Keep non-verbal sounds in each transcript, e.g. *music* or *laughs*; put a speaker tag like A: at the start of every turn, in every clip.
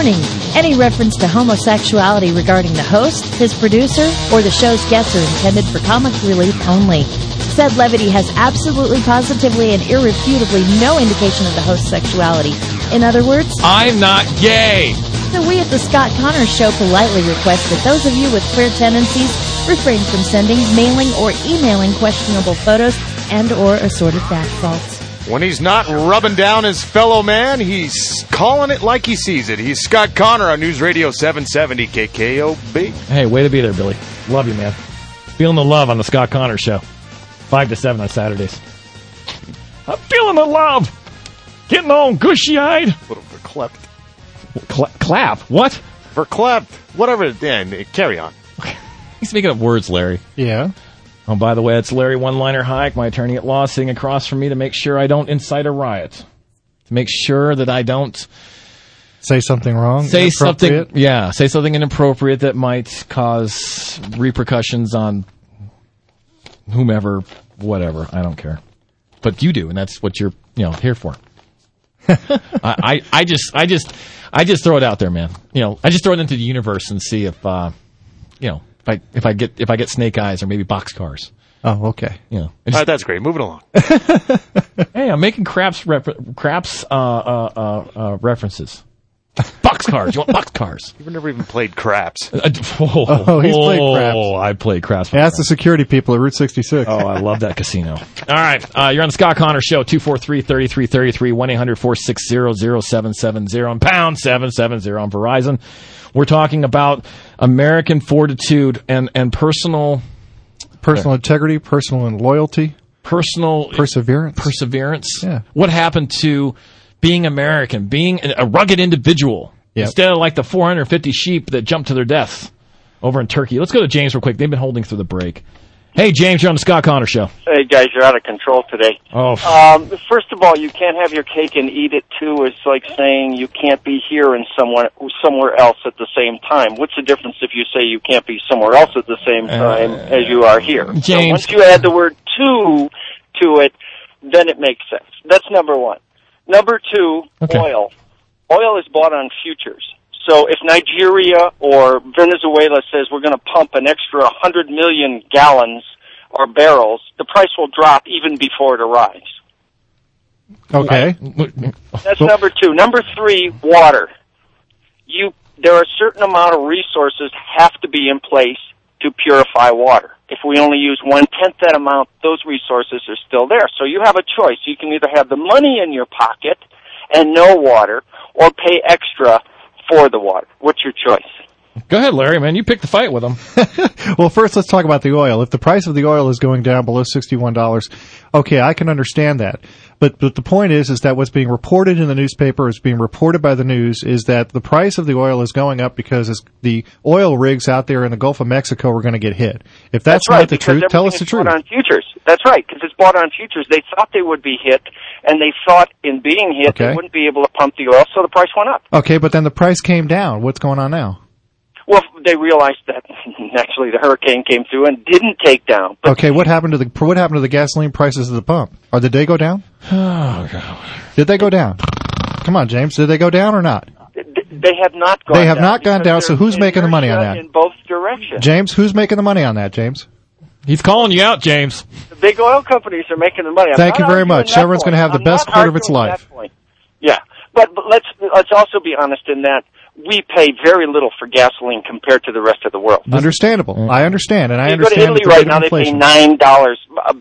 A: Warning, any reference to homosexuality regarding the host, his producer, or the show's guests are intended for comic relief only. Said levity has absolutely, positively, and irrefutably no indication of the host's sexuality. In other words,
B: I'm not gay.
A: so we at the Scott Conners Show politely request that those of you with queer tendencies refrain from sending, mailing, or emailing questionable photos and or assorted fact faults.
C: When he's not rubbing down his fellow man, he's calling it like he sees it. He's Scott Conner on News Radio 770 KKOB.
B: Hey, way to be there, Billy. Love you, man. Feeling the love on the Scott Conner Show. 5 to 7 on Saturdays. I'm feeling the love. Getting all gushy-eyed.
C: Little verklept.
B: Cla- clap. What?
C: Verklept. Whatever. Yeah, carry on. *laughs*
B: He's making up words, Larry.
D: Yeah.
B: Oh, by the way, it's Larry One-Liner Heyeck, my attorney at law, sitting across from me to make sure I don't incite a riot. To make sure that I don't
D: Say something wrong.
B: say something,
D: inappropriate.
B: yeah, say something inappropriate that might cause repercussions on whomever, whatever. I don't care, but you do, and that's what you're, you know, here for. *laughs* I, I, I just, I just, I just throw it out there, man. You know, I just throw it into the universe and see if, uh, you know, if I, if I get, if I get snake eyes or maybe boxcars.
D: Oh, okay.
B: You know, just-
C: right, that's great. Moving along. *laughs*
B: Hey, I'm making craps refer- craps uh, uh, uh, uh, references. Boxcars. You want boxcars? *laughs*
C: You've never even played craps.
B: Uh, *laughs* oh,
D: Oh, he's played craps.
B: I played craps.
D: Yeah, that's the security people at Route 66.
B: Oh, I love that casino. All right, uh, you're on the Scott Conner Show, 243-3333, 1-800-460-0770, and pound 770 on Verizon. We're talking about American fortitude and, and personal
D: Personal uh, integrity, personal and loyalty,
B: personal
D: perseverance.
B: perseverance.
D: Yeah.
B: What happened to being American, being a rugged individual
D: Yep.
B: instead of like the 450 sheep that jumped to their death over in Turkey? Let's go to James real quick. They've been holding through the break. Hey, James, you're on the Scott Conner Show.
E: Hey guys, you're out of control today.
B: Oh,
E: Um, first of all, you can't have your cake and eat it too. It's like saying you can't be here and somewhere somewhere else at the same time. What's the difference if you say you can't be somewhere else at the same time as you are here? So
B: Uh,
E: once you add the word "to" to it, then it makes sense. That's number one. Number two,
B: Okay.
E: oil. Oil is bought on futures. So if Nigeria or Venezuela says we're going to pump an extra 100 million gallons or barrels, the price will drop even before it arrives.
D: Okay.
E: That's number two. Number three, water. You there are a certain amount of resources have to be in place to purify water. If we only use one tenth that amount, those resources are still there. So you have a choice. You can either have the money in your pocket and no water, or pay extra for the water. What's your choice?
B: go ahead, Larry, man. You picked the fight with them. *laughs*
D: Well, first let's talk about the oil. If the price of the oil is going down below sixty-one dollars, okay, I can understand that. But but the point is, is that what's being reported in the newspaper is being reported by the news is that the price of the oil is going up because it's, the oil rigs out there in the Gulf of Mexico are going to get hit. If that's,
E: right.
D: not the truth, tell us the truth.
E: on futures. That's right, because it's bought on futures. They thought they would be hit, and they thought in being hit
D: Okay.
E: they wouldn't be able to pump the oil, so the price went up.
D: Okay, but then the price came down. What's going on now?
E: Well, they realized that *laughs* naturally the hurricane came through and didn't take down. But
D: Okay, what happened to the what happened to the gasoline prices at the pump? Or did they go down? *sighs*
B: Oh, God.
D: Did they go down? Come on, James. Did they go down or not?
E: they have not gone.
D: They have
E: down
D: not gone down, so who's making the money on that?
E: In both directions,
D: James, who's making the money on that, James?
B: He's calling you out, James.
E: the big oil companies are making the money. I'm
D: Thank you very much.
E: that
D: Chevron's gonna have the
E: I'm
D: best quarter of its life.
E: Yeah, but, but let's let's also be honest in that we pay very little for gasoline compared to the rest of the world.
D: Understandable. I understand, and I
E: you go to
D: understand
E: Italy right
D: rate of
E: now; they pay nine dollars, uh,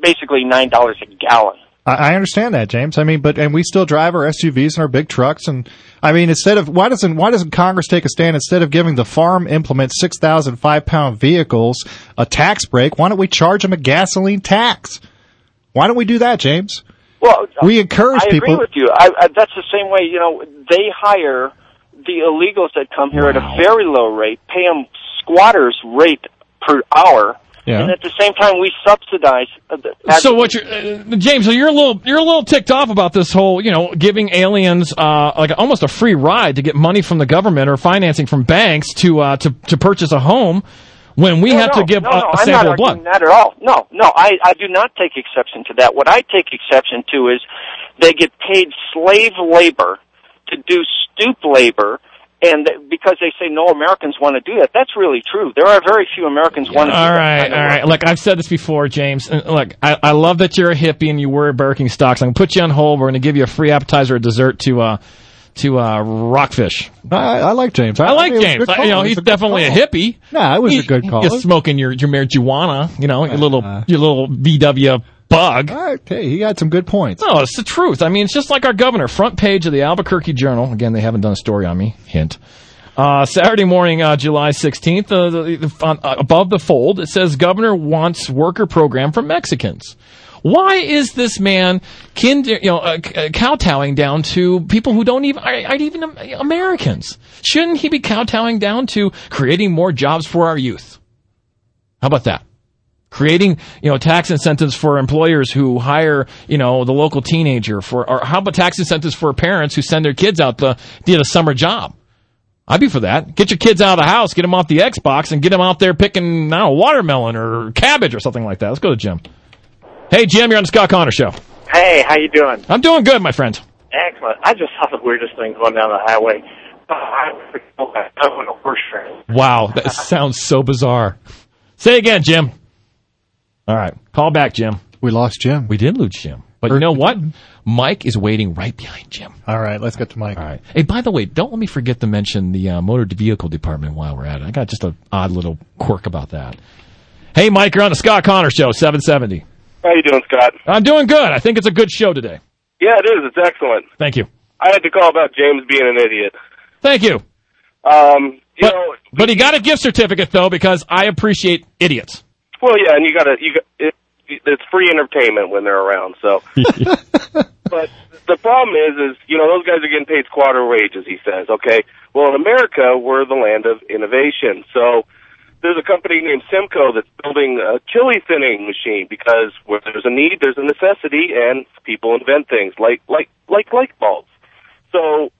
E: basically nine dollars a gallon.
D: I, I understand that, James. I mean, but and we still drive our SUVs and our big trucks, and I mean, instead of why doesn't why doesn't Congress take a stand instead of giving the farm implement six thousand five pound vehicles a tax break? Why don't we charge them a gasoline tax? Why don't we do that, James?
E: Well,
D: We encourage
E: I
D: people.
E: agree with you. I, I, that's the same way. You know, they hire the illegals that come here at a very low rate, pay them squatters rate per hour,
D: Yeah.
E: and at the same time we subsidize. uh, the-
B: So what you're, uh, James? So you're a little, you're a little ticked off about this whole, you know, giving aliens uh, like almost a free ride to get money from the government or financing from banks to uh, to to purchase a home, when we
E: No,
B: have
E: no,
B: to give
E: no,
B: a,
E: no,
B: sample
E: not
B: of blood.
E: that at all. No, no, I, I do not take exception to that. What I take exception to is they get paid slave labor to do stoop labor and th- because they say no Americans want to do that, that's really true. There are very few Americans want to do
B: All
E: that
B: right,
E: kind of
B: all
E: work.
B: right. Look, I've said this before, James. Look, I, I love that you're a hippie and you wear Birkenstocks. I'm gonna put you on hold. We're gonna give you a free appetizer, or dessert to uh to uh Rockfish.
D: I, I like James.
B: I like
D: think it was a
B: James. I- you know, he's
D: a good
B: definitely a hippie.
D: Nah, it was
B: He-
D: a good call.
B: You're smoking your your marijuana, you know, your little
D: Uh.
B: your little VW bug.
D: Okay, he had some good points.
B: No, it's the truth. I mean, it's just like our governor. Front page of the Albuquerque Journal. Again, they haven't done a story on me. Hint. Uh, Saturday morning, uh, July 16th, uh, the, the, on, uh, above the fold, it says governor wants worker program for Mexicans. Why is this man kind, you know, uh, uh, kowtowing down to people who don't even, aren't even Am- Americans? Shouldn't he be kowtowing down to creating more jobs for our youth? How about that? Creating you know tax incentives for employers who hire you know the local teenager for or how about tax incentives for parents who send their kids out to get a summer job? I'd be for that. Get your kids out of the house get them off the xbox and get them out there picking I don't know, watermelon or cabbage or something like that. Let's go to jim. Hey jim you're on the scott conner show.
F: Hey, how you doing?
B: i'm doing good my friend.
F: Excellent. I just saw the weirdest thing going down the highway. Uh, I was a horse
B: wow that sounds so bizarre. Say again jim all right call back jim
D: We lost Jim.
B: we did lose jim but you know what mike is waiting right behind jim
D: All right, let's get to Mike.
B: All right. Hey, by the way, don't let me forget to mention the uh, motor vehicle department while we're at it. I got just an odd little quirk about that. Hey, Mike, you're on the Scott Conner Show, 770.
G: How you doing, Scott?
B: I'm doing good. I think it's a good show today.
G: Yeah, it is. It's excellent.
B: Thank you.
G: I had to call about James being an idiot.
B: Thank you.
G: Um, you
B: But,
G: know,
B: but he got a gift certificate though because I appreciate idiots.
G: Well, yeah, and you got to you got it, it's free entertainment when they're around. So, *laughs* but the problem is, is you know those guys are getting paid squatter wages. He says, okay. Well, in America, we're the land of innovation. So, there's a company named Simco that's building a chili thinning machine because where there's a need, there's a necessity, and people invent things like like like light bulbs. So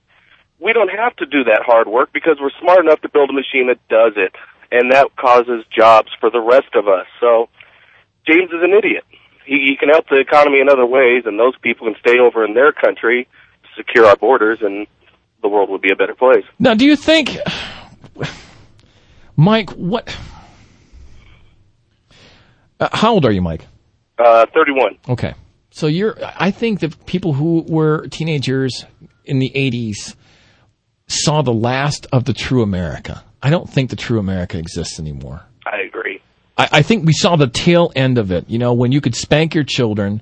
G: we don't have to do that hard work because we're smart enough to build a machine that does it, and that causes jobs for the rest of us. So James is an idiot. He, he can help the economy in other ways, and those people can stay over in their country, secure our borders, and the world would be a better place.
B: Now, do you think, Mike? What? Uh, how old are you, Mike?
G: Uh, 31.
B: Okay. So you're, I think that people who were teenagers in the 80s saw the last of the true America. I don't think the true America exists anymore.
G: I agree.
B: I, I think we saw the tail end of it. You know, when you could spank your children,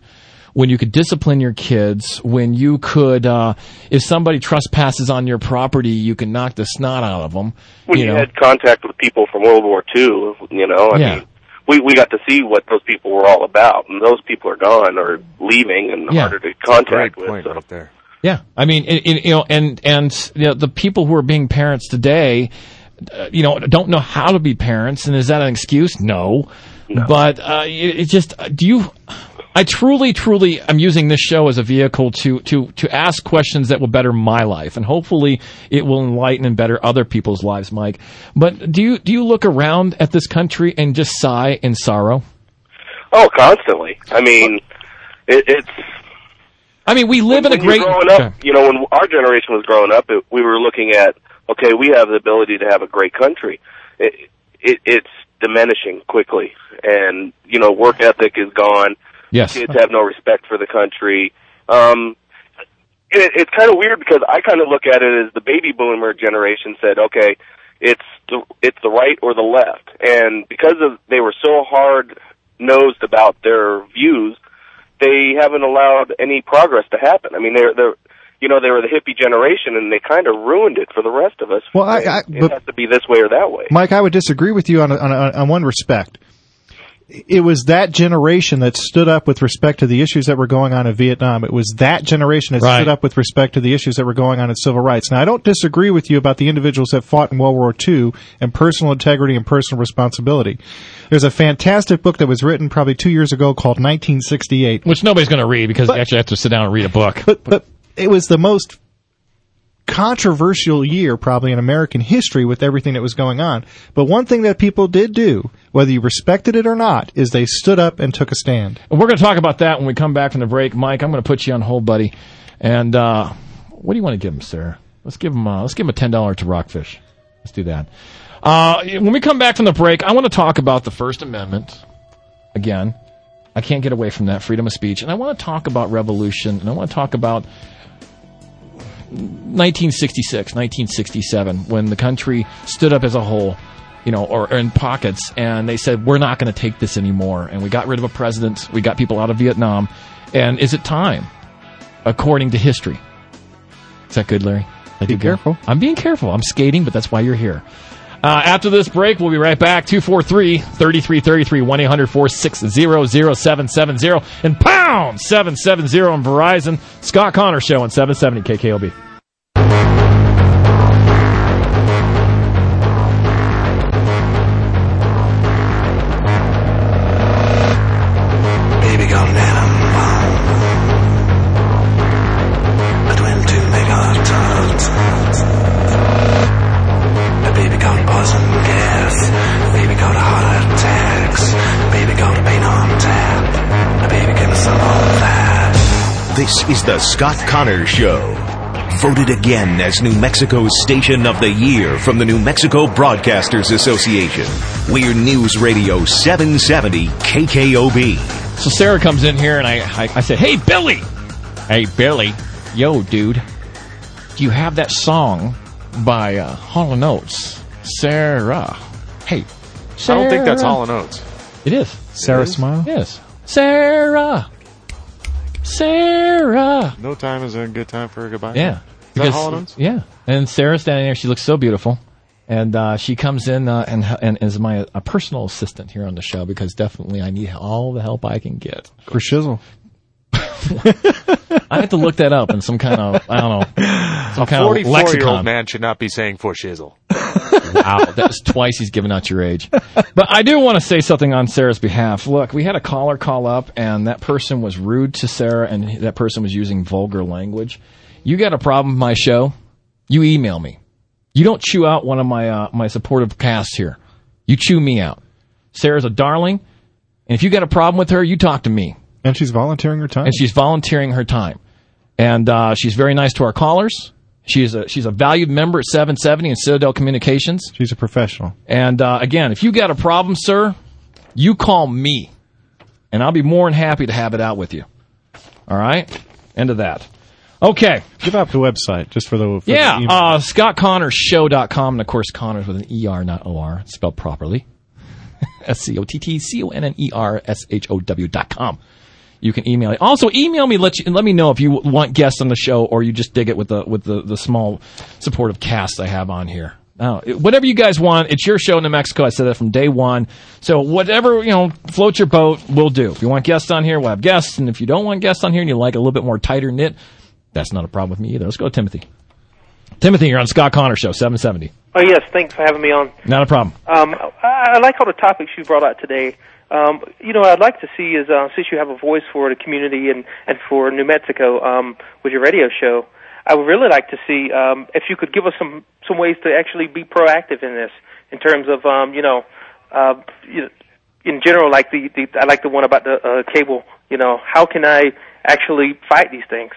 B: when you could discipline your kids, when you could, uh, if somebody trespasses on your property, you can knock the snot out of them.
G: We
B: you know,
G: had contact with people from World War II, you know, I
B: Yeah.
G: mean, we, we got to see what those people were all about, and those people are gone or leaving and
B: Yeah.
G: harder to
C: Great
G: contact with.
C: point
G: So.
C: right there.
B: Yeah, I mean, it, it, you know, and and you know, the people who are being parents today, uh, you know, don't know how to be parents, and is that an excuse? No, but uh, it, it just uh, do you. I truly, truly, I'm using this show as a vehicle to to to ask questions that will better my life, and hopefully, it will enlighten and better other people's lives, Mike. But do you do you look around at this country and just sigh in sorrow?
G: Oh, constantly. I mean, it, it's
B: I mean, we live in a great.
G: growing up. You know, when our generation was growing up, it, we were looking at okay, we have the ability to have a great country. It, it, it's diminishing quickly, and you know, work ethic is gone.
B: yes,
G: Kids have no respect for the country. Um, it, it's kind of weird because I kind of look at it as the baby boomer generation said, okay, it's the it's the right or the left, and because of they were so hard nosed about their views, they haven't allowed any progress to happen. I mean, they're they're you know they were the hippie generation, and they kind of ruined it for the rest of us.
D: Well, I- I-
G: it has to be this way or that way.
D: Mike, I would disagree with you on, on, on, on one respect. It was that generation that stood up with respect to the issues that were going on in Vietnam. It was that generation that
B: Right.
D: stood up with respect to the issues that were going on in civil rights. Now, I don't disagree with you about the individuals that fought in World War II and personal integrity and personal responsibility. There's a fantastic book that was written probably two years ago called 1968.
B: which nobody's going to read because you actually have to sit down and read a book.
D: But but it was the most controversial year probably in American history with everything that was going on. But one thing that people did do, whether you respected it or not, is they stood up and took a stand.
B: And we're going to talk about that when we come back from the break. Mike, I'm going to put you on hold, buddy. And uh, what do you want to give him, sir? Let's give him. Uh, let's give him a ten dollar to Rockfish. Let's do that. Uh, when we come back from the break, I want to talk about the First Amendment again. I can't get away from that freedom of speech, and I want to talk about revolution, and I want to talk about 1966, 1967, when the country stood up as a whole, you know, or, or in pockets, and they said, we're not going to take this anymore. And we got rid of a president, we got people out of Vietnam. And is it time, according to history? Is that good, Larry?
D: Be careful.
B: I'm being careful. I'm skating, but that's why you're here. Uh, after this break, we'll be right back. 243 3333 1 800 460 0770 and pound 770 on Verizon. Scott Conner Show on 770
H: KKOB.
I: This is the Scott Connor Show. Voted again as New Mexico's Station of the Year from the New Mexico Broadcasters Association. We're News Radio 770 KKOB.
B: So Sarah comes in here and I, I, I said, Hey, Billy! Hey, Billy. Yo, dude. Do you have that song by uh, Hall & Oates? Sarah. Hey,
C: I don't think that's Hall and Oates.
B: It is.
D: Sarah
C: is?
D: Smile?
B: Yes. Sarah. Sarah.
C: No time is a good time for a goodbye.
B: Yeah.
C: Is that Hall?
B: Yeah. And Sarah's standing there. She looks so beautiful. And uh, she comes in uh, and and is my a personal assistant here on the show because definitely I need all the help I can get.
D: For shizzle. *laughs*
B: I have to look that up in some kind of I don't know some kind of
C: Forty-four year
B: lexicon.
C: old man should not be saying for shizzle.
B: Wow, that was twice he's given out your age. But I do want to say something on Sarah's behalf. Look, we had a caller call up, and that person was rude to Sarah, and that person was using vulgar language. You got a problem with my show? You email me. You don't chew out one of my uh, my supportive cast here. You chew me out. Sarah's a darling, and if you got a problem with her, you talk to me.
D: And she's volunteering her time.
B: And she's volunteering her time, and uh, she's very nice to our callers. She's a she's a valued member at 770 and Citadel Communications.
D: she's a professional.
B: And uh, again, if you got a problem, sir, you call me, and I'll be more than happy to have it out with you. All right, end of that. Okay,
D: Give out the website just for the for
B: yeah,
D: the
B: uh, ScottConnersShow.com, and of course, Conners with an ER, not OR, spelled properly. *laughs* S C O T T C O N N E R S H O W dot com. You can email me. Also, email me. Let you let me know if you want guests on the show, or you just dig it with the with the, the small supportive cast I have on here. It- whatever you guys want, it's your show in New Mexico. I said that from day one. So whatever you know, float your boat. We'll do. If you want guests on here, we'll have guests. And if you don't want guests on here, and you like a little bit more tighter knit, that's not a problem with me either. Let's go, to Timothy. Timothy, you're on Scott Conner Show, 770.
J: Oh yes, thanks for having me on.
B: Not a problem.
J: Um, I, I like all the topics you brought out today. Um, you know, what I'd like to see is uh, since you have a voice for the community and and for New Mexico um, with your radio show, I would really like to see um, if you could give us some some ways to actually be proactive in this in terms of um, you know, uh, you know, in general, like the, the I like the one about the uh, cable. You know, how can I actually fight these things?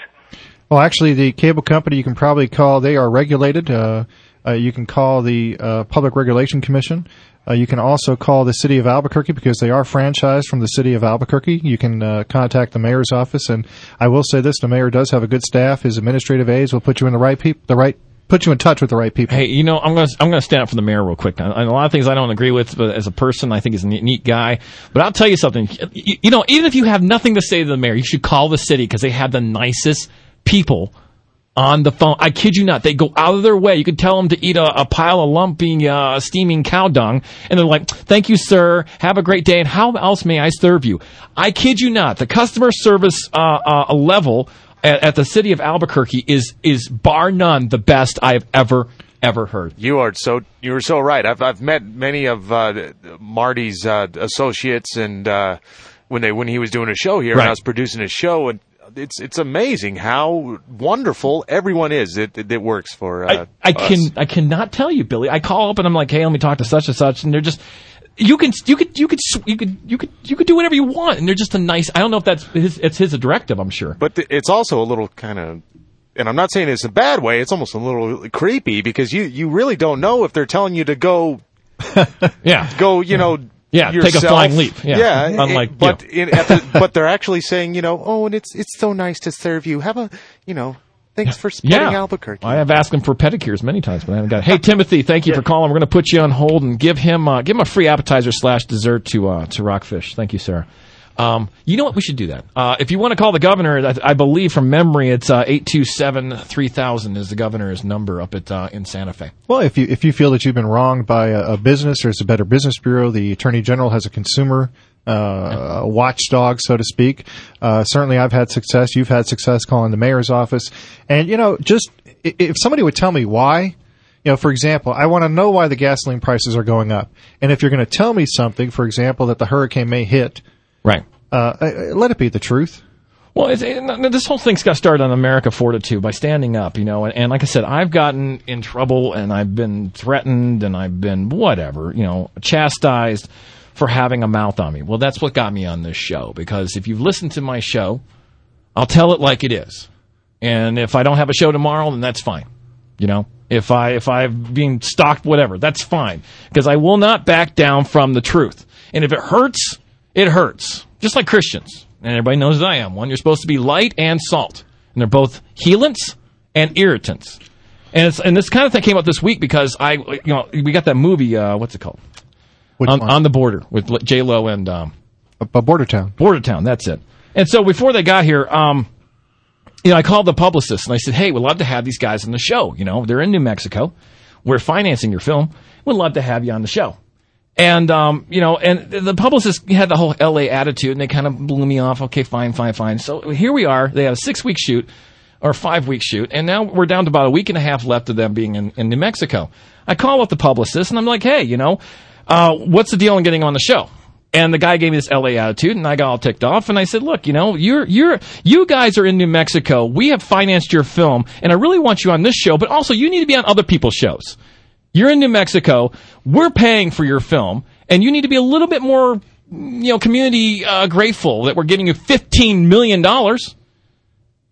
D: Well, actually, the cable company you can probably call. They are regulated. Uh, you can call the uh, Public Regulation Commission. Uh, you can also call the city of Albuquerque because they are franchised from the city of Albuquerque. You can uh, contact the mayor's office, and I will say this: the mayor does have a good staff. His administrative aides will put you in the right people, the right, put you in touch with the right people.
B: Hey, you know, I'm gonna I'm gonna stand up for the mayor real quick. And a lot of things I don't agree with, but as a person, I think he's a neat, neat guy. But I'll tell you something. You, you know, even if you have nothing to say to the mayor, you should call the city because they have the nicest people on the phone. I kid you not. They go out of their way. You could tell them to eat a, a pile of lumpy, uh, steaming cow dung, and they're like, "Thank you, sir. Have a great day." And how else may I serve you? I kid you not. The customer service uh, uh, level at, at the city of Albuquerque is is bar none the best I have ever ever heard.
C: You are so you were so right. I've I've met many of uh, Marty's uh, associates, and uh, when they when he was doing a show here, and I was producing his show, and it's it's amazing how wonderful everyone is that that works for. Uh,
B: I, I
C: us.
B: can I cannot tell you, Billy. I call up and I'm like, hey, let me talk to such and such, and they're just. You can you could you could you could you could you could do whatever you want, and they're just a nice. I don't know if that's his it's his directive. I'm sure.
C: But th- it's also a little kind of and I'm not saying it's a bad way. It's almost a little creepy because you you really don't know if they're telling you to go *laughs*
B: yeah
C: go you know
B: Yeah, take a flying leap. Yeah.
C: it-
B: Unlike,
C: but
B: you
C: in, at the, but they're actually saying you know oh and it's it's so nice to serve you. Have a you know thanks for spotting
B: Yeah.
C: Albuquerque.
B: I have asked him for pedicures many times, but I haven't got it. Hey, Timothy, thank you for calling. We're going to put you on hold and give him uh, give him a free appetizer slash dessert to uh, to Rockfish. Thank you, Sarah. Um, you know what? We should do that. Uh, if you want to call the governor, I, I believe from memory, it's uh, eight two seven three thousand is the governor's number up at uh, in Santa Fe.
D: Well, if you if you feel that you've been wronged by a, a business, there's a Better Business Bureau. The Attorney General has a consumer uh, watchdog, so to speak. Uh, certainly, I've had success. You've had success calling the mayor's office, and you know, just if somebody would tell me why. You know, for example, I want to know why the gasoline prices are going up, and if you're going to tell me something, for example, that the hurricane may hit,
B: right?
D: Uh, uh, let it be the truth.
B: Well, it's, it, this whole thing's got started on America Fortitude by standing up, you know, and, and like I said, I've gotten in trouble and I've been threatened and I've been whatever, you know, chastised for having a mouth on me. Well, that's what got me on this show because if you've listened to my show, I'll tell it like it is. And if I don't have a show tomorrow, then that's fine. You know, if I if I've been stalked, whatever, that's fine because I will not back down from the truth. And if it hurts, it hurts. Just like Christians, and everybody knows I am one. You're supposed to be light and salt, and they're both healants and irritants. And it's and this kind of thing came up this week because I, you know, we got that movie. Uh, what's it called? on, on the border with J Lo and um,
D: Border Town.
B: Border Town. That's it. And so before they got here, um, you know, I called the publicist and I said, "Hey, we'd love to have these guys on the show. You know, they're in New Mexico. We're financing your film. We'd love to have you on the show." And um, you know, and the publicist had the whole LA attitude, and they kind of blew me off. Okay, fine, fine, fine. So here we are. They have a six week shoot or five week shoot, and now we're down to about a week and a half left of them being in, in New Mexico. I call up the publicist, and I'm like, "Hey, you know, uh, what's the deal on getting on the show?" And the guy gave me this LA attitude, and I got all ticked off. And I said, "Look, you know, you're you're you guys are in New Mexico. We have financed your film, and I really want you on this show, but also you need to be on other people's shows. You're in New Mexico. We're paying for your film, and you need to be a little bit more, you know, community uh, grateful that we're giving you fifteen million dollars.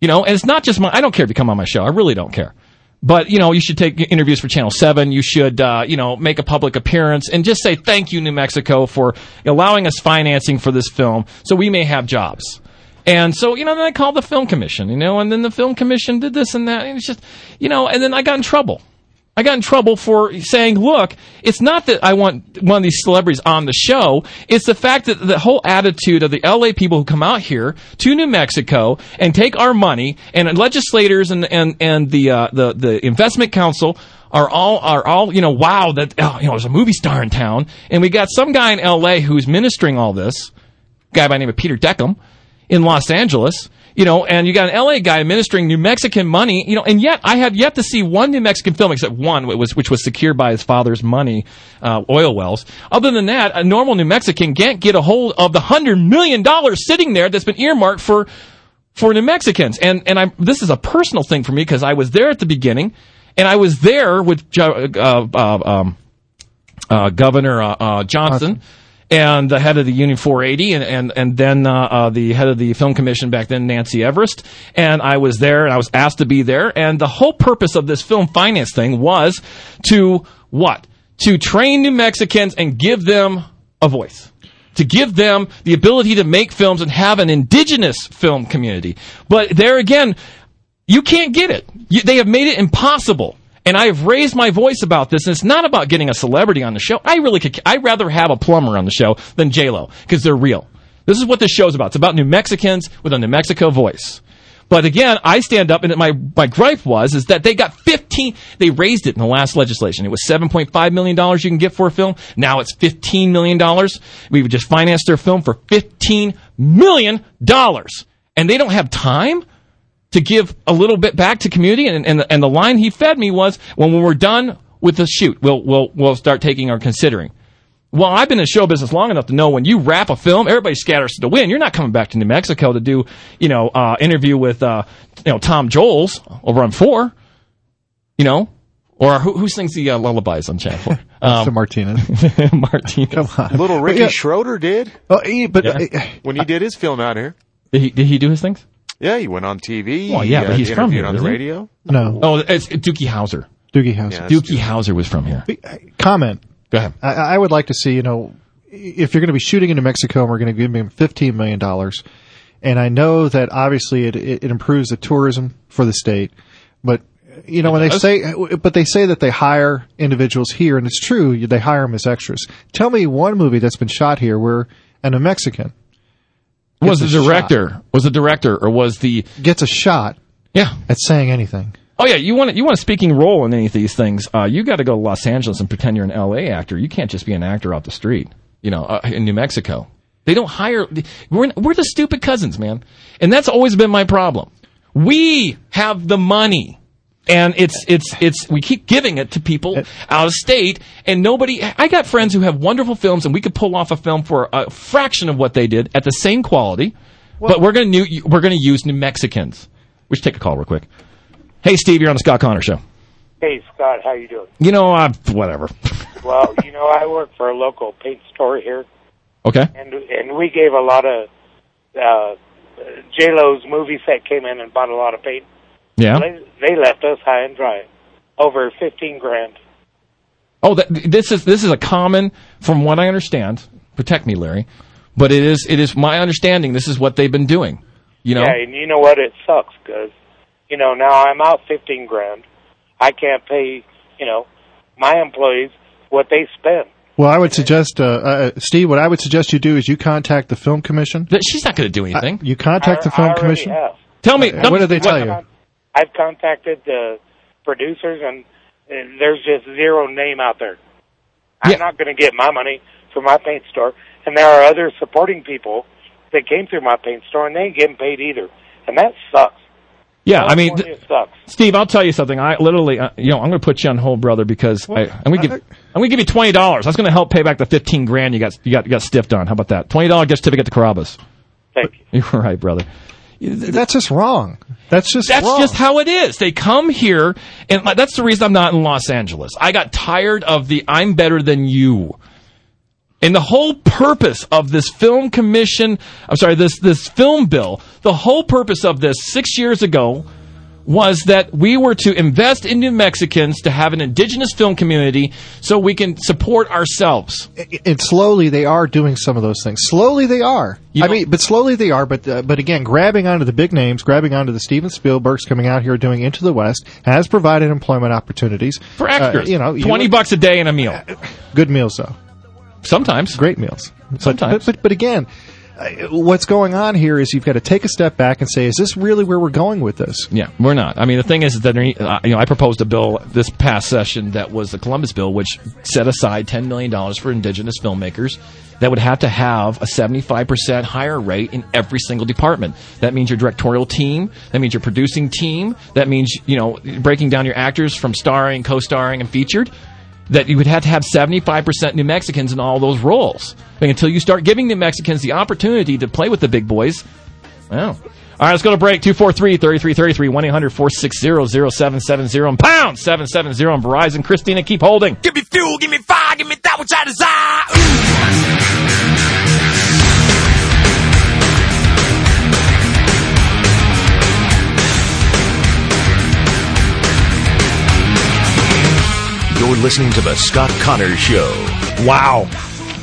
B: You know, and it's not just my. I don't care if you come on my show. I really don't care. But you know, you should take interviews for Channel Seven. You should, uh, you know, make a public appearance and just say thank you, New Mexico, for allowing us financing for this film, so we may have jobs. And so, you know, then I called the film commission, you know, and then the film commission did this and that. And it's just, you know, and then I got in trouble. I got in trouble for saying, look, it's not that I want one of these celebrities on the show. It's the fact that the whole attitude of the LA people who come out here to New Mexico and take our money and legislators and, and, and the, uh, the, the investment council are all, are all, you know, wow, that, oh, you know, there's a movie star in town. And we got some guy in LA who's ministering all this, guy by the name of Peter Dekom in Los Angeles, you know, and you got an LA guy administering New Mexican money, you know, and yet I have yet to see one New Mexican film except one, which was, which was secured by his father's money, uh, oil wells. Other than that, a normal New Mexican can't get a hold of the hundred million dollars sitting there that's been earmarked for, for New Mexicans. And, and I'm, this is a personal thing for me because I was there at the beginning and I was there with, uh, uh, um, uh, Governor uh, uh, Johnson, and the head of the Union 480, and and and then uh, uh, the head of the film commission back then, Nancy Everest. And I was there, and I was asked to be there. And the whole purpose of this film finance thing was to what? To train New Mexicans and give them a voice. To give them the ability to make films and have an indigenous film community. But there again, you can't get it. You, they have made it impossible. And I have raised my voice about this, and it's not about getting a celebrity on the show. I really could, I'd rather have a plumber on the show than J-Lo, because they're real. This is what this show's about. It's about New Mexicans with a New Mexico voice. But again, I stand up, and my, my gripe was, is that they got 15, they raised it in the last legislation. It was $7.5 million you can get for a film. Now it's $15 million. We just financed their film for $15 million. And they don't have time to give a little bit back to community. And, and, and the line he fed me was, when we're done with the shoot, we'll, we'll, we'll start taking our considering. Well, I've been in show business long enough to know when you wrap a film, everybody scatters to the wind. You're not coming back to New Mexico to do, you know, uh, interview with, uh, you know, Tom Joles over on four, you know, or who, who sings the uh, lullabies on Channel 4? *laughs*
D: Mr. Martinez. *laughs*
B: Martinez.
D: Come on.
C: Little Ricky
D: Yeah.
C: Schroder did
D: Oh, he- but
B: Yeah.
D: uh,
C: when he did his film out here.
B: Did he, did he do his things?
C: Yeah, he went on TV.
B: Well, yeah,
C: he,
B: but
C: uh,
B: he's from here,
C: on the
B: isn't he?
C: radio.
D: No,
B: Oh, it's Doogie Howser.
D: Doogie House.
C: Yeah.
B: Doogie Howser was from here.
D: Comment.
B: Go ahead.
D: I, I would like to see, you know, if you're going to be shooting in New Mexico and we're going to give him $15 million, and I know that obviously it, it, it improves the tourism for the state, but you know, when they say, but they say that they hire individuals here, and it's true, they hire them as extras. Tell me one movie that's been shot here where and a Mexican
B: Was the
D: a
B: director? Was the director, or was the?
D: gets a shot
B: Yeah.
D: at saying anything.
B: Oh yeah. You want you want a speaking role in any of these things? Uh, you got to go to Los Angeles and pretend you're an L.A. actor. You can't just be an actor out the street. You know, uh, in New Mexico, they don't hire. We're we're the stupid cousins, man, and that's always been my problem. We have the money. And it's it's it's we keep giving it to people out of state, and nobody. I got friends who have wonderful films, and we could pull off a film for a fraction of what they did at the same quality. but we're gonna new, we're gonna use New Mexicans. We should take a call real quick. Hey, Steve, you're on the Scott Conner Show.
K: Hey Scott, how you doing?
B: You know, uh, whatever. *laughs*
K: Well, you know, I work for a local paint store here,
B: Okay.
K: and and we gave a lot of uh, J Lo's movie set came in and bought a lot of paint.
B: Yeah.
K: They, they left us high and dry, over fifteen grand.
B: Oh, that, this is this is a common, from what I understand. Protect me, Larry. But it is it is my understanding. This is what they've been doing. You know.
K: Yeah, and you know what? It sucks because you know now I'm out fifteen grand. I can't pay you know my employees what they spend.
D: Well, I would suggest, uh, uh, Steve, what I would suggest you do is you contact the film commission.
B: She's not going to do anything.
D: you contact the film
K: I
D: commission.
K: have.
B: Tell me.
D: Uh, what did they tell you?
K: I've contacted the producers, and uh, there's just zero name out there. I'm
B: Yeah.
K: not going to get my money for my paint store, and there are other supporting people that came through my paint store, and they ain't getting paid either, and that sucks.
B: Yeah, I mean, th-
K: sucks.
B: Steve, I'll tell you something. I literally, uh, you know, I'm going to put you on hold, brother, because I, I'm going to give, I'm going to give you twenty dollars. That's going to help pay back the fifteen grand you got, you got, you got stiffed on. How about that? Twenty dollar gift certificate to Carrabba's.
K: Thank you. *laughs*
B: You're right, brother.
D: That's just wrong. That's just
B: That's
D: wrong.
B: just how it is. They come here, and that's the reason I'm not in Los Angeles. I got tired of the "I'm better than you." And the whole purpose of this film commission, I'm sorry, this this film bill, the whole purpose of this six years ago was that we were to invest in New Mexicans to have an indigenous film community so we can support ourselves.
D: and slowly they are doing some of those things. Slowly they are.
B: You
D: I mean, but slowly they are. But uh, but again, grabbing onto the big names, grabbing onto the Steven Spielbergs coming out here doing Into the West has provided employment opportunities
B: For extras.
D: Uh, you know, you-
B: twenty bucks a day and a meal.
D: good meals though,
B: Sometimes.
D: great meals.
B: Sometimes.
D: but but, but again. Uh, What's going on here is you've got to take a step back and say, is this really where we're going with this?
B: Yeah, we're not. I mean, the thing is that uh, you know I proposed a bill this past session that was the Columbus bill, which set aside ten million dollars for indigenous filmmakers that would have to have a seventy-five percent higher rate in every single department. That means your directorial team. That means your producing team. That means you know breaking down your actors from starring, co-starring, and featured. That you would have to have seventy-five percent New Mexicans in all those roles. Mean, until you start giving New Mexicans the opportunity to play with the big boys, well. All right, let's go to break. 243-3333, 1-800-460-0770, and pound 770 on Verizon. Christina, keep holding.
H: Give me fuel, give me fire, give me that which I desire.
I: You're listening to The Scott Conners Show.
B: Wow.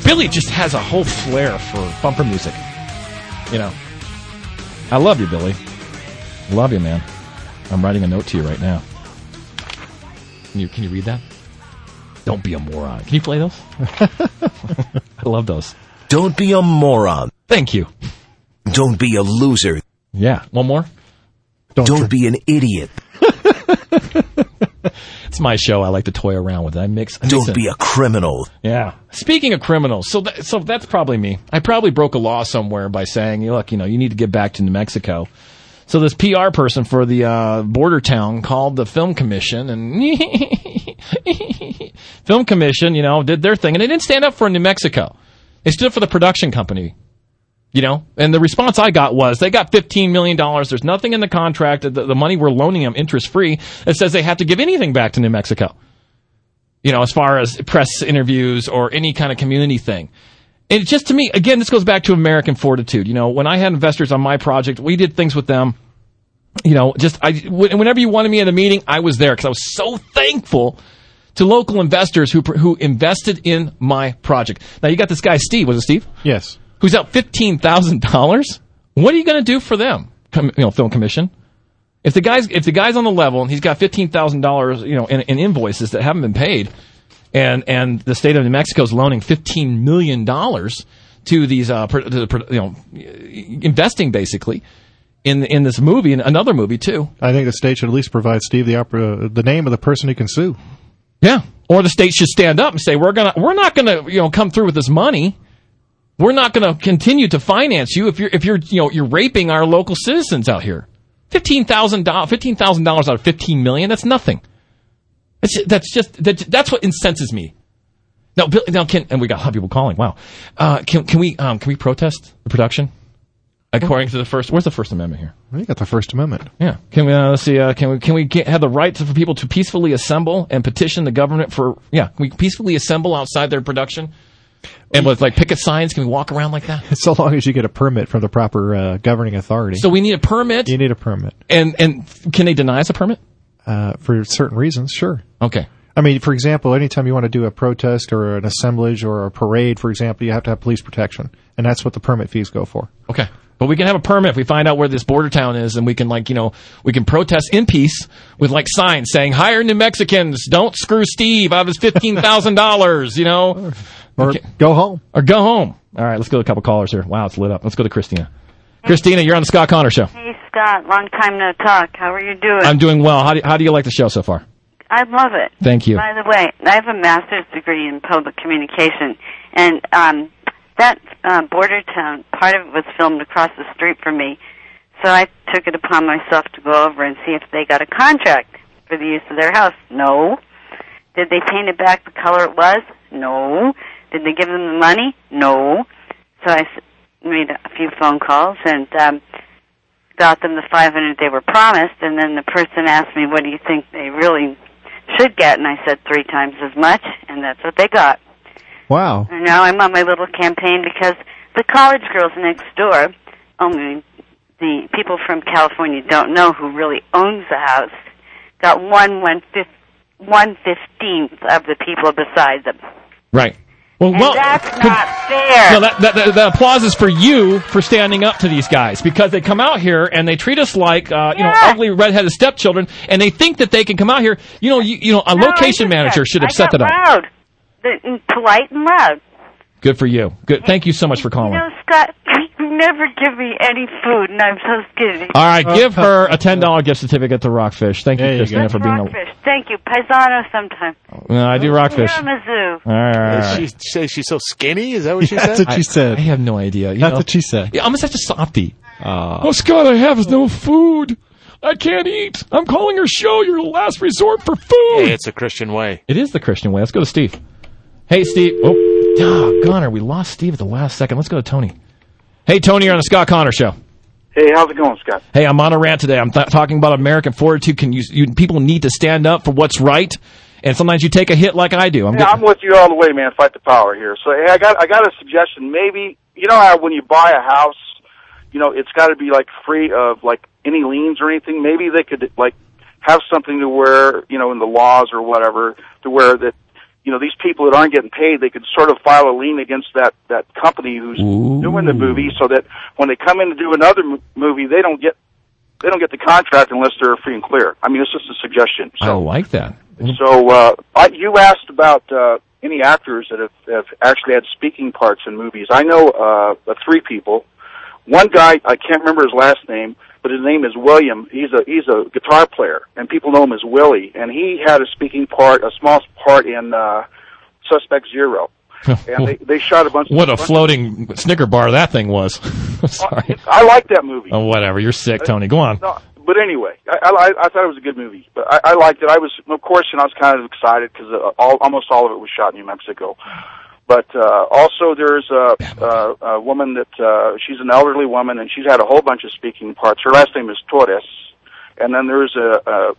B: Billy just has a whole flair for bumper music. You know. I love you, Billy. Love you, man. I'm writing a note to you right now. Can you, can you read that? Don't be a moron. Can you play those? *laughs* I love those.
I: Don't be a moron.
B: Thank you.
I: Don't be a loser.
B: Yeah. One more?
I: Don't, be an idiot. *laughs*
B: It's my show. I like to toy around with it. I mix. I mix
I: Don't
B: it.
I: be a criminal.
B: Yeah. Speaking of criminals, so that, so that's probably me. I probably broke a law somewhere by saying, "Look, you know, you need to get back to New Mexico." So this PR person for the uh, border town called the film commission, and *laughs* film commission, you know, did their thing, and they didn't stand up for New Mexico. They stood up for the production company. You know, and the response I got was they got $15 million. There's nothing in the contract, the, the money we're loaning them interest free, that says they have to give anything back to New Mexico you know, as far as press interviews or any kind of community thing. And just to me, again, this goes back to American fortitude. You know, when I had investors on my project, we did things with them. You know, just I, whenever you wanted me at a meeting, I was there because I was so thankful to local investors who who invested in my project. Now you got this guy Steve. Was it Steve?
D: Yes.
B: Who's out fifteen thousand dollars? What are you going to do for them? Com- you know, film commission. If the guy's if the guy's on the level and he's got fifteen thousand dollars, you know, in, in invoices that haven't been paid, and and the state of New Mexico is loaning fifteen million dollars to these uh, to the, you know, investing basically in in this movie and another movie too.
D: I think the state should at least provide Steve the opera, the name of the person he can sue.
B: Yeah. Or the state should stand up and say, we're gonna, we're not gonna, you know, come through with this money. We're not gonna continue to finance you if you're, if you're, you know, you're raping our local citizens out here. Fifteen thousand dollars, fifteen thousand dollars out of fifteen million. That's nothing. That's, that's just, that, that's what incenses me. Now, Bill, now can, and we got a lot of people calling. Wow. Uh, can, can we, um, can we protest the production? According to the first, where's the First Amendment here?
D: You got the First Amendment.
B: Yeah. Can we uh, let's see? Uh, can we can we get, have the right to, for people to peacefully assemble and petition the government for? Yeah. Can we peacefully assemble outside their production? And with like picket signs, can we walk around like that? *laughs*
D: So long as you get a permit from the proper uh, governing authority.
B: So we need a permit.
D: You need a permit.
B: And and can they deny us a permit?
D: Uh, for certain reasons, sure.
B: Okay.
D: I mean, for example, anytime you want to do a protest or an assemblage or a parade, for example, you have to have police protection, and that's what the permit fees go for.
B: Okay. But we can have a permit if we find out where this border town is, and we can like you know we can protest in peace with like signs saying "Hire New Mexicans, don't screw Steve out of his fifteen thousand dollars," you know,
D: Or
B: Okay.
D: go home.
B: or go home. All right, let's go to a couple callers here. Wow, it's lit up. Let's go to Christina. Christina, you're on the Scott Conner show.
L: Hey Scott, long time no talk. How are you doing?
B: I'm doing well. How do, how do you like the show so far?
L: I love it.
B: Thank you.
L: By the way, I have a master's degree in public communication, and um, that uh, border town, part of it was filmed across the street from me. So I took it upon myself to go over and see if they got a contract for the use of their house. No. Did they paint it back the color it was? No. Did they give them the money? No. So I made a few phone calls and um, got them the 500 they were promised, and then the person asked me, "What do you think they really should get?" And I said three times as much, and that's what they got.
D: Wow.
L: And now I'm on my little campaign because the college girls next door, only the people from California don't know who really owns the house, got one one fifth one fifteenth of the people beside them.
B: Right. Well, well,
L: that's
B: could-
L: not fair.
B: No, that, that, that, that applause is for you for standing up to these guys because they come out here and they treat us like uh, you know ugly redheaded stepchildren, and they think that they can come out here. You know, you, you know, a
L: No,
B: location manager should have
L: I
B: set that up.
L: Loud, and polite and loud.
B: Good for you. Good. Thank you so much for calling.
L: You know, Scott, *clears throat* never give me any food, and I'm so skinny.
B: All right, uh, give uh, her a ten dollar gift certificate to Rockfish. Thank you,
D: There you
B: Christina, for being.
L: rockfish. Thank you. Paisano sometime.
B: No, I do Rockfish. All
L: Tiramisu.
B: right, all right, all right.
C: She say she's so skinny. Is that what she
D: That's
C: said?
D: That's what she said.
B: I have no idea. You
D: That's
B: know?
D: what she said.
B: Yeah, I'm such a softie.
D: Uh,
B: Oh, Scott, I have no food. I can't eat. I'm calling your show your last resort for food.
C: Hey, it's a Christian way.
B: It is the Christian way. Let's go to Steve. Hey, Steve. Oh, doggone, we lost Steve at the last second. Let's go to Tony. Hey, Tony, you're on the Scott Conner show.
M: Hey, how's it going, Scott?
B: Hey, I'm on a rant today. I'm th- talking about American fortitude. Can you, you people need to stand up for what's right, and sometimes you take a hit like I do. I'm
M: Yeah, I'm with you all the way, man. Fight the power here. So, hey, I got I got a suggestion. Maybe you know how when you buy a house, you know it's got to be like free of like any liens or anything. Maybe they could like have something to where you know in the laws or whatever to where that you know these people that aren't getting paid they could sort of file a lien against that that company who's doing the movie so that when they come in to do another m- movie they don't get they don't get the contract unless they're free and clear. I mean, it's just a suggestion.
B: I like that.
M: So uh, I, you asked about uh, any actors that have, have actually had speaking parts in movies. I know uh, uh, three people. One guy I can't remember his last name, but his name is William. He's a he's a guitar player, and people know him as Willie. And he had a speaking part, a small part in uh, Suspect Zero. *laughs* And they, they shot a bunch.
B: what a
M: bunch-
B: floating Snicker bar that thing was. *laughs* Sorry.
M: I like that movie.
B: Oh, whatever. You're sick, Tony. Go on.
M: No, but anyway, I, I, I thought it was a good movie. But I, I liked it. I was, of course, and I was kind of excited because uh, all, almost all of it was shot in New Mexico. But uh, also, there's a, a, a woman that uh, she's an elderly woman, and she's had a whole bunch of speaking parts. Her last name is Torres. And then there's a, a,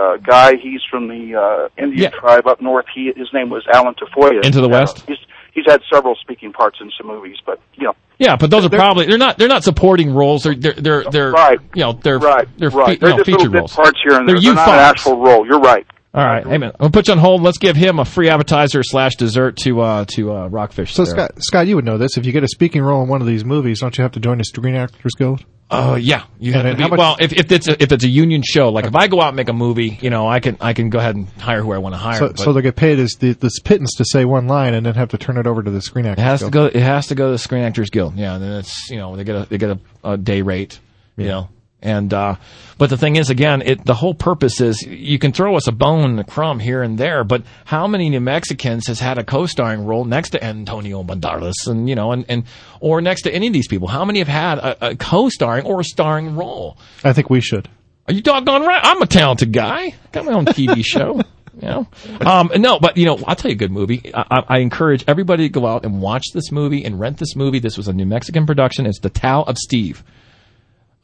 M: a, a guy. He's from the uh, Indian
B: Yeah.
M: tribe up north. He his name was Alan Tafoya.
B: Into the West?
M: He's, he's had several speaking parts in some movies, but you know,
B: Yeah, but those are probably they're not they're not supporting roles. They're they're they're, they're
M: Right.
B: You know they're
M: right,
B: they're,
M: right.
B: fe-
M: They're
B: you know,
M: just
B: feature
M: little
B: roles.
M: parts here and
B: They're
M: there. They're not an actual role. You're right.
B: All right, amen. I'll put you on hold. Let's give him a free appetizer slash dessert to uh to uh, Rockfish.
D: So
B: there.
D: Scott, Scott, you would know this. If you get a speaking role in one of these movies, don't you have to join the Screen Actors Guild?
B: Uh, yeah, you have to be,
D: much-
B: well, if, if it's a, if it's a union show, like if I go out and make a movie, you know, I can I can go ahead and hire who I want to hire.
D: So,
B: but
D: so they get paid as the, this pittance to say one line and then have to turn it over to the Screen Actors.
B: it
D: Actors
B: has to
D: Guild.
B: go. It has to go to the Screen Actors Guild. Yeah, and then it's you know they get a they get a, a day rate. You know, and uh, but the thing is, again, it the whole purpose is you can throw us a bone and a crumb here and there, but how many New Mexicans has had a co-starring role next to Antonio Banderas and you know and and or next to any of these people? How many have had a, a co-starring or a starring role?
D: I think we should.
B: Are you doggone right? I'm a talented guy. Got my own TV *laughs* show. You know, um, no, but you know, I'll tell you a good movie. I, I, I encourage everybody to go out and watch this movie and rent this movie. This was a New Mexican production. It's The Tao of Steve.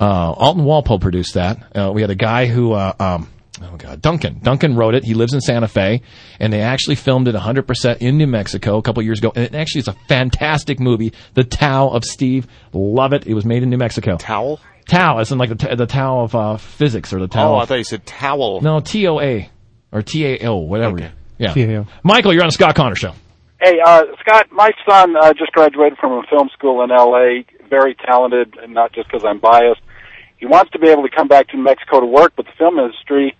B: Uh, Alton Walpole produced that. Uh, we had a guy who, uh, um, oh god, Duncan. Duncan wrote it. He lives in Santa Fe, and they actually filmed it 100% in New Mexico a couple years ago. And it actually is a fantastic movie. The Tao of Steve. Love it. It was made in New Mexico.
C: Towel?
B: Tao, as in like the, t- the Tao of uh, physics or the Tao.
C: Oh,
B: of-
C: I thought you said towel.
B: no, T O A or T A O, whatever. Okay. Yeah.
D: TAO.
B: Michael, you're on the Scott Conner show.
N: Hey, uh, Scott, my son uh, just graduated from a film school in L.A. Very talented, and not just because I'm biased. He wants to be able to come back to New Mexico to work, but the film industry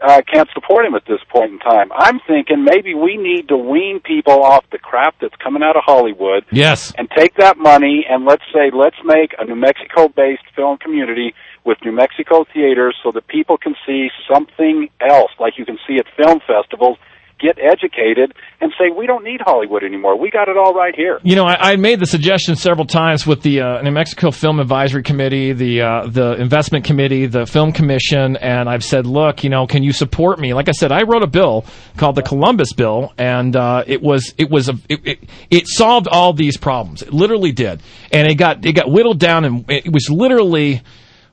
N: uh, can't support him at this point in time. I'm thinking maybe we need to wean people off the crap that's coming out of Hollywood
B: Yes.
N: and take that money and let's say let's make a New Mexico based film community with New Mexico theaters so that people can see something else like you can see at film festivals get educated and say we don't need Hollywood anymore we got it all right here
B: You know, I, I made the suggestion several times with the uh, New Mexico Film Advisory Committee, the uh, the Investment Committee, the Film Commission, and I've said, look, you know, can you support me? Like I said, I wrote a bill called the Columbus Bill, and uh, it was it was a it, it, it solved all these problems. It literally did, and it got it got whittled down, and it was literally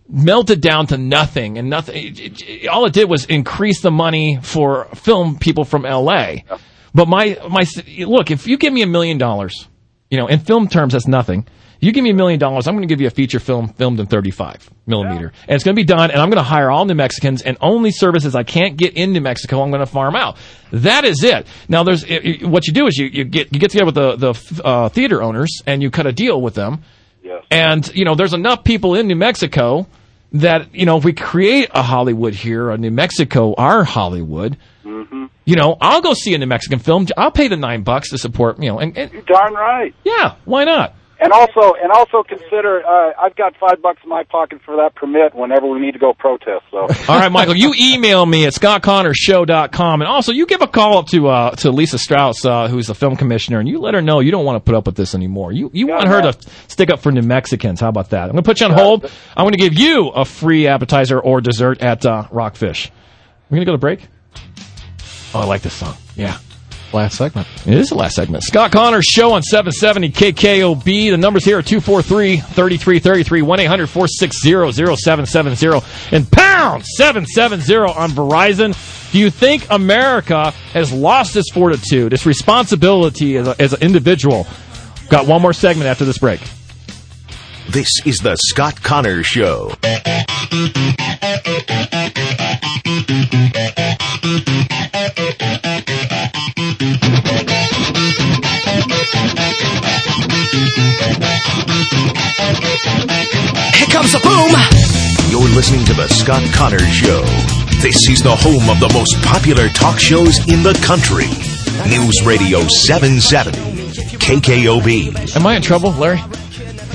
B: melted down to nothing and nothing it, it- it- all it did was increase the money for film people from LA but my my look if you give me a million dollars you know in film terms that's nothing. You give me a million dollars I'm going to give you a feature film filmed in 35 millimeter. And it's going to be done and I'm going to hire all New Mexicans and only services I can't get in New Mexico I'm going to farm out. That is it. Now there's what you do is you, you get you get together with the the uh, theater owners and you cut a deal with them and, you know, there's enough people in New Mexico that, you know, if we create a Hollywood here, a New Mexico, our Hollywood, mm-hmm. you know, I'll go see a New Mexican film. I'll pay the nine bucks to support, you know, and, and
N: you're darn right
B: yeah, why not?
N: And also and also consider uh, I've got five bucks in my pocket for that permit whenever we need to go protest so *laughs*
B: All right, Michael, you email me at ScottConnersShow.com. And also, you give a call up to uh, to Lisa Strout, uh, who's the film commissioner, and you let her know you don't want to put up with this anymore. You you want her to stick up for New Mexicans. How about that? I'm going to put you on hold. I'm going to give you a free appetizer or dessert at uh, Rockfish. We're going to go to break? Oh, I like this song. Yeah.
D: Last segment.
B: It is the last segment. Scott Conners Show on 770 KKOB. The numbers here are 243 3333 1 800 460 0770 and pound 770 on Verizon. Do you think America has lost its fortitude, its responsibility as, a, as an individual? Got one more segment after this break.
I: This is the Scott Conner Show.
H: Here comes the boom!
I: You're listening to the Scott Conner Show. This is the home of the most popular talk shows in the country. News Radio 770, KKOB.
B: Am I in trouble, Larry?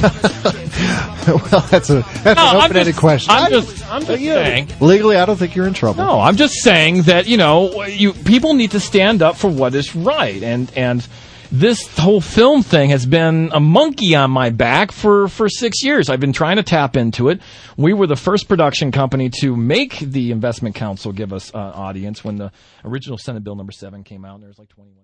B: *laughs*
D: well, that's a that's
B: No,
D: an open-ended
B: just-
D: question.
B: I'm just- I'm just saying.
D: Legally, I don't think you're in trouble.
B: No, I'm just saying that you know you people need to stand up for what is right, and and this whole film thing has been a monkey on my back for for six years. I've been trying to tap into it. We were the first production company to make the investment council give us uh, audience when the original Senate Bill number seven came out. And there was like 21.